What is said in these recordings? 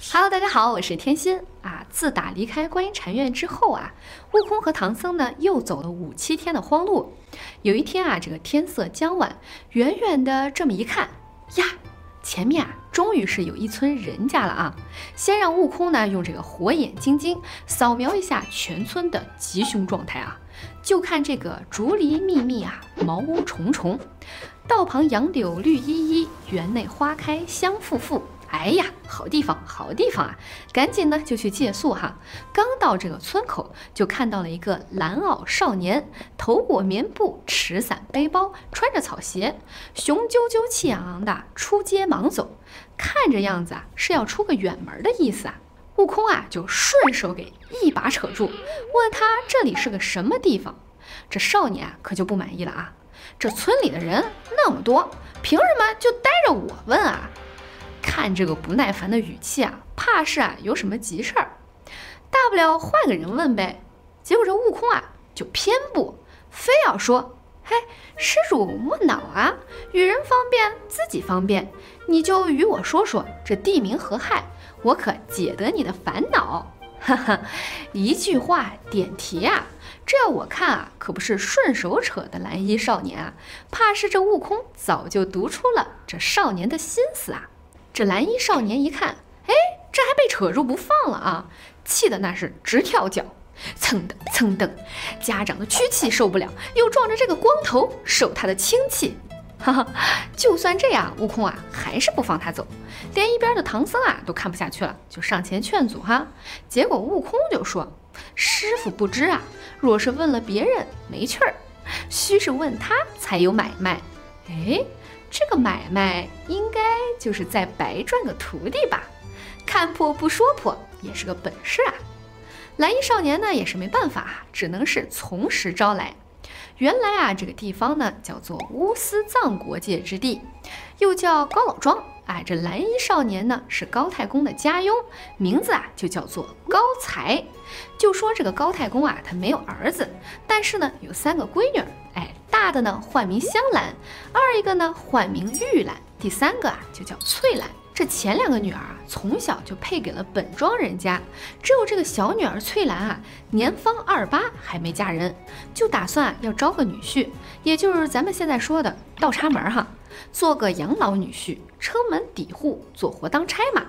Hello，大家好，我是天心啊。自打离开观音禅院之后啊，悟空和唐僧呢又走了五七天的荒路。有一天啊，这个天色将晚，远远的这么一看呀，前面啊终于是有一村人家了啊。先让悟空呢用这个火眼金睛扫描一下全村的吉凶状态啊，就看这个竹篱密密啊，茅屋重重，道旁杨柳绿依依，园内花开香馥馥。哎呀，好地方，好地方啊！赶紧呢就去借宿哈。刚到这个村口，就看到了一个蓝袄少年，头裹棉布，持伞背包，穿着草鞋，雄赳赳气昂昂的出街忙走，看这样子啊是要出个远门的意思啊。悟空啊就顺手给一把扯住，问他这里是个什么地方。这少年啊可就不满意了啊，这村里的人那么多，凭什么就逮着我问啊？看这个不耐烦的语气啊，怕是啊有什么急事儿，大不了换个人问呗。结果这悟空啊就偏不，非要说：“嘿，施主莫恼啊，与人方便自己方便，你就与我说说这地名何害，我可解得你的烦恼。” 哈哈，一句话点题啊，这要我看啊，可不是顺手扯的蓝衣少年啊，怕是这悟空早就读出了这少年的心思啊。这蓝衣少年一看，哎，这还被扯住不放了啊！气得那是直跳脚，蹭蹬蹭蹬。家长的屈气受不了，又撞着这个光头受他的轻气。哈哈，就算这样，悟空啊还是不放他走。连一边的唐僧啊都看不下去了，就上前劝阻哈。结果悟空就说：“师傅不知啊，若是问了别人没趣儿，须是问他才有买卖。”哎。这个买卖应该就是再白赚个徒弟吧，看破不说破也是个本事啊。蓝衣少年呢也是没办法，只能是从实招来。原来啊这个地方呢叫做乌斯藏国界之地，又叫高老庄。哎，这蓝衣少年呢是高太公的家佣，名字啊就叫做高才。就说这个高太公啊，他没有儿子，但是呢有三个闺女。大的呢唤名香兰，二一个呢唤名玉兰，第三个啊就叫翠兰。这前两个女儿啊从小就配给了本庄人家，只有这个小女儿翠兰啊年方二八还没嫁人，就打算要招个女婿，也就是咱们现在说的倒插门哈，做个养老女婿，撑门抵户，做活当差嘛。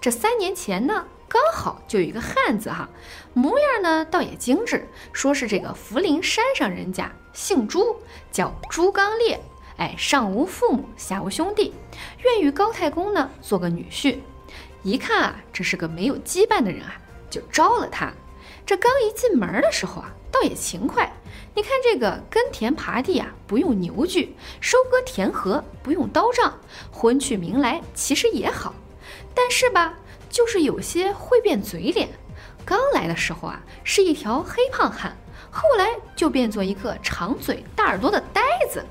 这三年前呢。刚好就有一个汉子哈，模样呢倒也精致，说是这个福陵山上人家，姓朱，叫朱刚烈，哎，上无父母，下无兄弟，愿与高太公呢做个女婿。一看啊，这是个没有羁绊的人啊，就招了他。这刚一进门的时候啊，倒也勤快。你看这个耕田耙地啊，不用牛具；收割田禾不用刀杖；婚娶民来其实也好，但是吧。就是有些会变嘴脸，刚来的时候啊是一条黑胖汉，后来就变作一个长嘴大耳朵的呆子，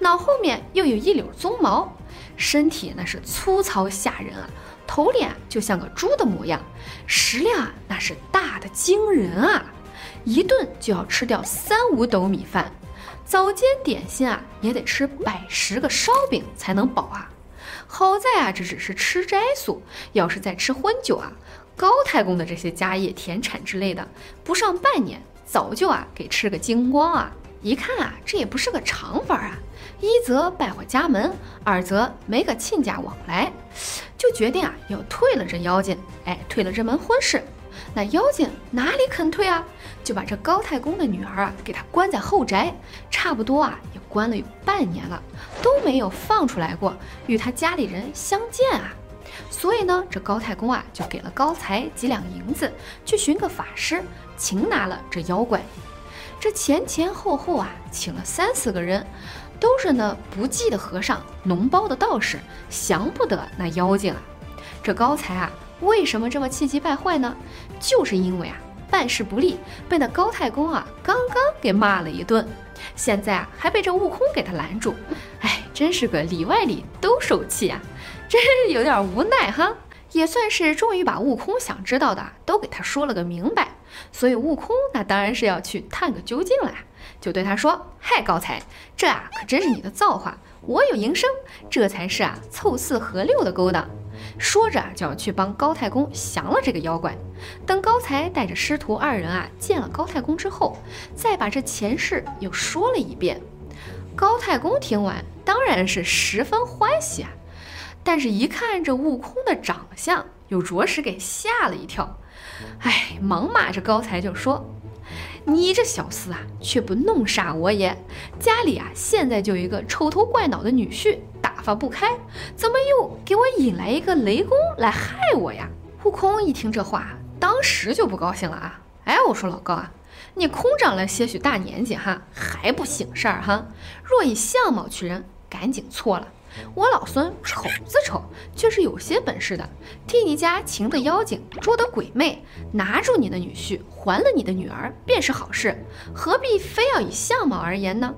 脑后面又有一绺鬃毛，身体那是粗糙吓人啊，头脸就像个猪的模样，食量啊那是大的惊人啊，一顿就要吃掉三五斗米饭，早间点心啊也得吃百十个烧饼才能饱啊。好在啊，这只是吃斋素，要是再吃荤酒啊，高太公的这些家业田产之类的，不上半年早就啊给吃个精光啊！一看啊，这也不是个长法啊，一则败坏家门，二则没个亲家往来，就决定啊要退了这妖精，哎，退了这门婚事。那妖精哪里肯退啊？就把这高太公的女儿啊给他关在后宅，差不多啊也关了有半年了，都没有放出来过与他家里人相见啊。所以呢，这高太公啊就给了高才几两银子，去寻个法师擒拿了这妖怪。这前前后后啊请了三四个人，都是那不济的和尚、脓包的道士，降不得那妖精啊。这高才啊。为什么这么气急败坏呢？就是因为啊办事不力，被那高太公啊刚刚给骂了一顿，现在啊还被这悟空给他拦住，哎，真是个里外里都受气啊，真是有点无奈哈。也算是终于把悟空想知道的都给他说了个明白，所以悟空那当然是要去探个究竟了，就对他说：“嗨，高才，这啊可真是你的造化，我有营生，这才是啊凑四合六的勾当。”说着就要去帮高太公降了这个妖怪。等高才带着师徒二人啊见了高太公之后，再把这前事又说了一遍。高太公听完当然是十分欢喜啊，但是一看这悟空的长相，又着实给吓了一跳。哎，忙骂着高才就说。你这小厮啊，却不弄傻我也！家里啊，现在就一个丑头怪脑的女婿，发不开，怎么又给我引来一个雷公来害我呀？悟空一听这话，当时就不高兴了啊！哎，我说老高啊，你空长了些许大年纪哈，还不省事儿哈？若以相貌取人，赶紧错了。我老孙丑字丑，却是有些本事的，替你家擒得妖精，捉得鬼魅，拿住你的女婿，还了你的女儿，便是好事，何必非要以相貌而言呢？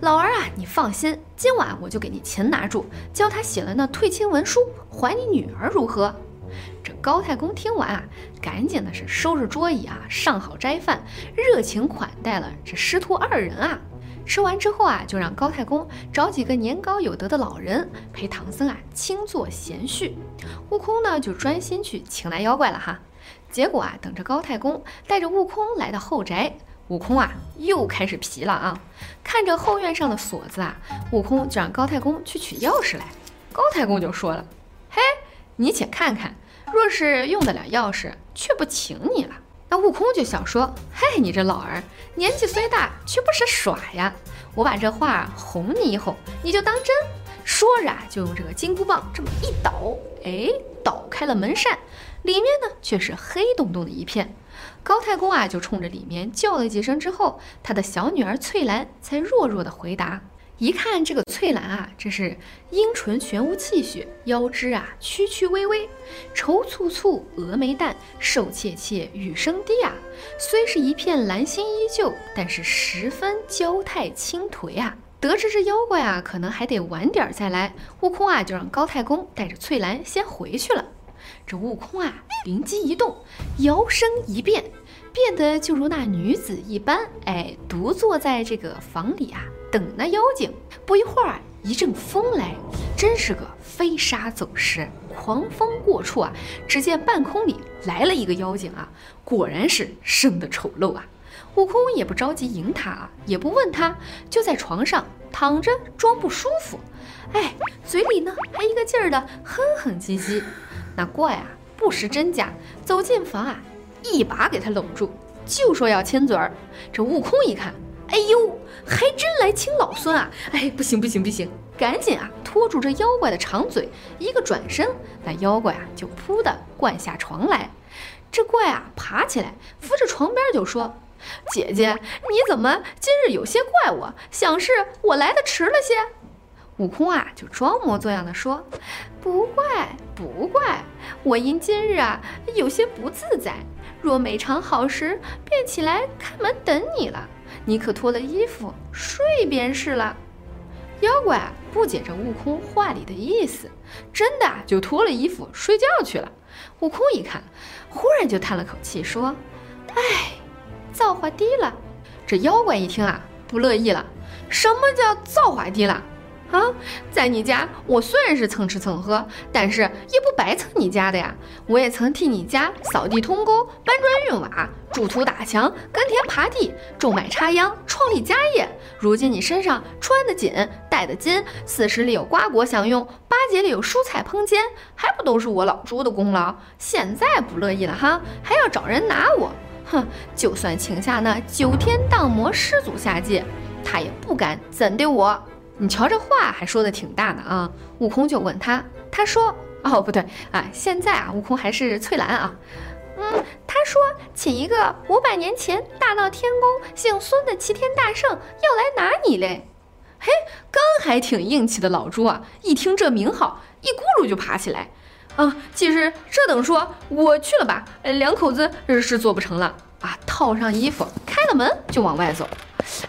老儿啊，你放心，今晚我就给你擒拿住，教他写了那退亲文书，还你女儿如何？这高太公听完啊，赶紧的是收拾桌椅啊，上好斋饭，热情款待了这师徒二人啊。吃完之后啊，就让高太公找几个年高有德的老人陪唐僧啊倾坐闲叙。悟空呢就专心去擒来妖怪了哈。结果啊，等着高太公带着悟空来到后宅，悟空啊又开始皮了啊。看着后院上的锁子啊，悟空就让高太公去取钥匙来。高太公就说了：“嘿，你且看看，若是用得了钥匙，却不请你了。”那悟空就想说：“嘿，你这老儿年纪虽大，却不识耍呀！我把这话哄你一哄，你就当真。”说着啊，就用这个金箍棒这么一捣，哎，捣开了门扇，里面呢却是黑洞洞的一片。高太公啊，就冲着里面叫了几声之后，他的小女儿翠兰才弱弱的回答。一看这个翠兰啊，这是阴唇全无气血，腰肢啊曲曲微微，愁蹙蹙，蛾眉淡，瘦怯怯，语声低啊。虽是一片兰心依旧，但是十分娇态轻颓啊。得知这妖怪啊，可能还得晚点再来，悟空啊就让高太公带着翠兰先回去了。这悟空啊灵机一动，摇身一变。变得就如那女子一般，哎，独坐在这个房里啊，等那妖精。不一会儿，一阵风来，真是个飞沙走石，狂风过处啊。只见半空里来了一个妖精啊，果然是生得丑陋啊。悟空也不着急迎他啊，也不问他，就在床上躺着装不舒服，哎，嘴里呢还一个劲儿的哼哼唧唧。那怪啊不识真假，走进房啊。一把给他搂住，就说要亲嘴儿。这悟空一看，哎呦，还真来亲老孙啊！哎，不行不行不行，赶紧啊拖住这妖怪的长嘴，一个转身，那妖怪啊就扑的灌下床来。这怪啊爬起来，扶着床边就说：“姐姐，你怎么今日有些怪我？想是我来的迟了些。”悟空啊就装模作样的说：“不怪不怪，我因今日啊有些不自在。”若每尝好时，便起来开门等你了。你可脱了衣服睡便是了。妖怪啊，不解这悟空话里的意思，真的就脱了衣服睡觉去了。悟空一看，忽然就叹了口气，说：“哎，造化低了。”这妖怪一听啊，不乐意了：“什么叫造化低了？”啊，在你家，我虽然是蹭吃蹭喝，但是也不白蹭你家的呀。我也曾替你家扫地通沟、搬砖运瓦、筑土打墙、耕田耙地、种麦插秧，创立家业。如今你身上穿的锦、戴的金，四十里有瓜果享用，八节里有蔬菜烹煎，还不都是我老朱的功劳？现在不乐意了哈，还要找人拿我？哼，就算请下那九天荡魔师祖下界，他也不敢怎的我。你瞧这话还说的挺大的啊！悟空就问他，他说：“哦，不对啊，现在啊，悟空还是翠兰啊。嗯，他说请一个五百年前大闹天宫、姓孙的齐天大圣要来拿你嘞。嘿，刚还挺硬气的老朱啊，一听这名号，一咕噜就爬起来。啊，其实这等说，我去了吧。两口子是做不成了啊，套上衣服，开了门就往外走。”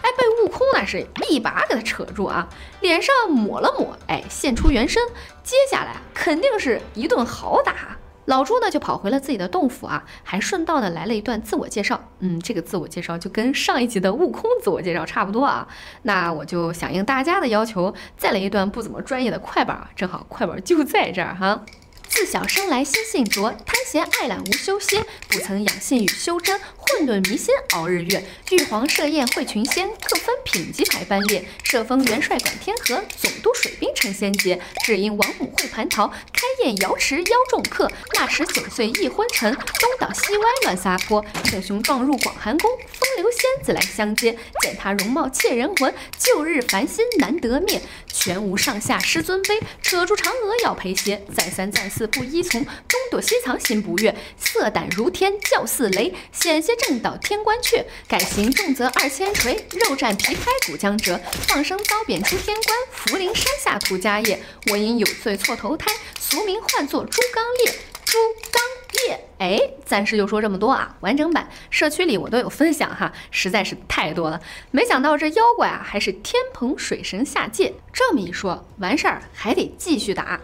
哎，被悟空那是一把给他扯住啊，脸上抹了抹，哎，现出原身。接下来肯定是一顿好打。老朱呢就跑回了自己的洞府啊，还顺道呢来了一段自我介绍。嗯，这个自我介绍就跟上一集的悟空自我介绍差不多啊。那我就响应大家的要求，再来一段不怎么专业的快板啊，正好快板就在这儿哈。自小生来心性浊，贪闲爱懒无休歇，不曾养性与修真，混沌迷心熬日月。玉皇设宴会群仙，各分品级排班列。设封元帅管天河，总督水兵成仙节。只因王母会蟠桃，开宴瑶池邀众客。那时九岁忆昏沉，东倒西歪乱撒泼。逞雄撞入广寒宫，风流仙子来相接。见他容貌怯人魂，旧日烦心难得灭。全无上下师尊卑，扯住嫦娥要陪鞋。再三再四不依从，东躲西藏心不悦。色胆如天叫似雷，险些震倒天官阙。改行重则二千锤，肉绽皮开骨将折。放生遭贬出天官，福陵山下图家业。我因有罪错投胎，俗名唤作猪刚烈。猪刚烈，哎，暂时就说这么多啊。完整版社区里我都有分享哈，实在是太多了。没想到这妖怪啊，还是天蓬水神下界。这么一说，完事儿还得继续打。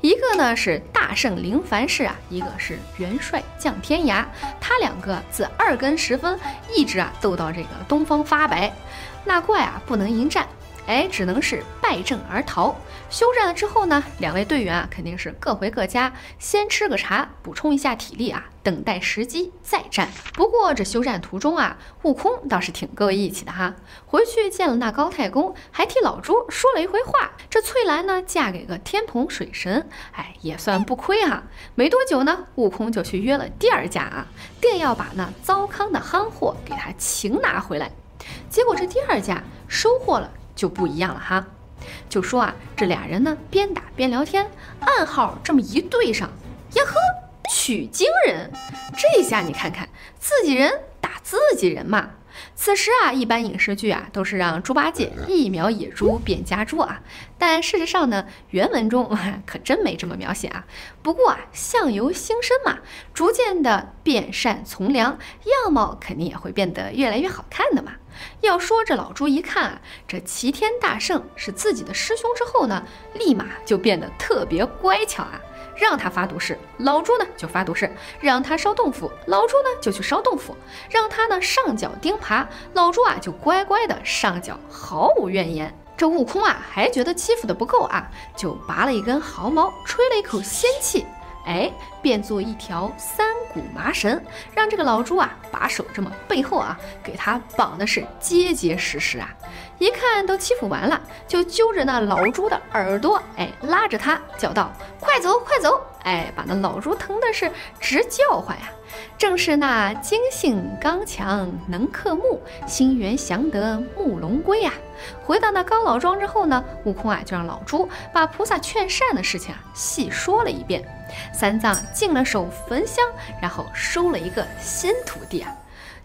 一个呢是大圣临凡世啊，一个是元帅降天涯。他两个自二更时分一直啊斗到这个东方发白，那怪啊不能迎战。哎，只能是败阵而逃。休战了之后呢，两位队员啊，肯定是各回各家，先吃个茶，补充一下体力啊，等待时机再战。不过这休战途中啊，悟空倒是挺够义气的哈，回去见了那高太公，还替老朱说了一回话。这翠兰呢，嫁给个天蓬水神，哎，也算不亏哈。没多久呢，悟空就去约了第二家啊，定要把那糟糠的憨货给他擒拿回来。结果这第二家收获了。就不一样了哈，就说啊，这俩人呢边打边聊天，暗号这么一对上，呀呵，取经人，这下你看看，自己人打自己人嘛。此时啊，一般影视剧啊都是让猪八戒一秒野猪变家猪啊，但事实上呢，原文中 可真没这么描写啊。不过啊，相由心生嘛，逐渐的变善从良，样貌肯定也会变得越来越好看的嘛。要说这老猪一看啊，这齐天大圣是自己的师兄之后呢，立马就变得特别乖巧啊。让他发毒誓，老朱呢就发毒誓；让他烧洞府，老朱呢就去烧洞府；让他呢上脚钉耙，老朱啊就乖乖的上脚，毫无怨言。这悟空啊还觉得欺负的不够啊，就拔了一根毫毛，吹了一口仙气。哎，变做一条三股麻绳，让这个老猪啊把手这么背后啊给他绑的是结结实实啊！一看都欺负完了，就揪着那老猪的耳朵，哎，拉着他叫道：“快走，快走！”哎，把那老猪疼的是直叫唤呀！正是那精性刚强能克木，心猿降得木龙归呀！回到那高老庄之后呢，悟空啊就让老猪把菩萨劝善的事情啊细说了一遍。三藏进了手焚香，然后收了一个新徒弟啊。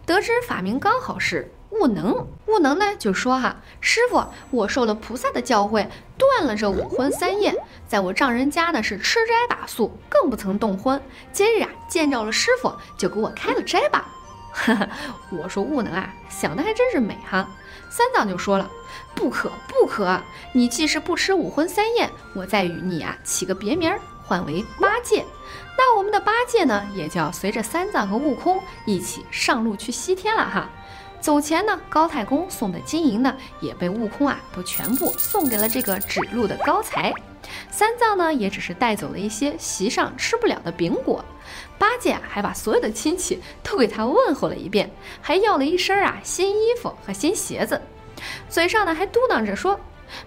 得知法名刚好是悟能，悟能呢就说哈：“师傅，我受了菩萨的教诲，断了这五荤三宴，在我丈人家呢是吃斋打素，更不曾动荤。今日啊见着了师傅，就给我开了斋吧。”哈哈，我说悟能啊，想的还真是美哈。三藏就说了：“不可不可，你既是不吃五荤三宴，我再与你啊起个别名儿。”换为八戒，那我们的八戒呢，也就要随着三藏和悟空一起上路去西天了哈。走前呢，高太公送的金银呢，也被悟空啊都全部送给了这个指路的高才。三藏呢，也只是带走了一些席上吃不了的饼果。八戒啊，还把所有的亲戚都给他问候了一遍，还要了一身啊新衣服和新鞋子，嘴上呢还嘟囔着说。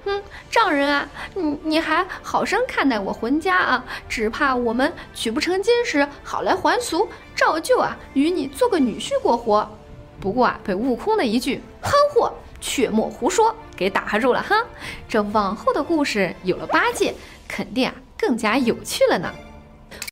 嗯，丈人啊，你你还好生看待我浑家啊，只怕我们娶不成亲时，好来还俗，照旧啊与你做个女婿过活。不过啊，被悟空的一句“憨货，却莫胡说”给打住了哈。这往后的故事有了八戒，肯定啊更加有趣了呢。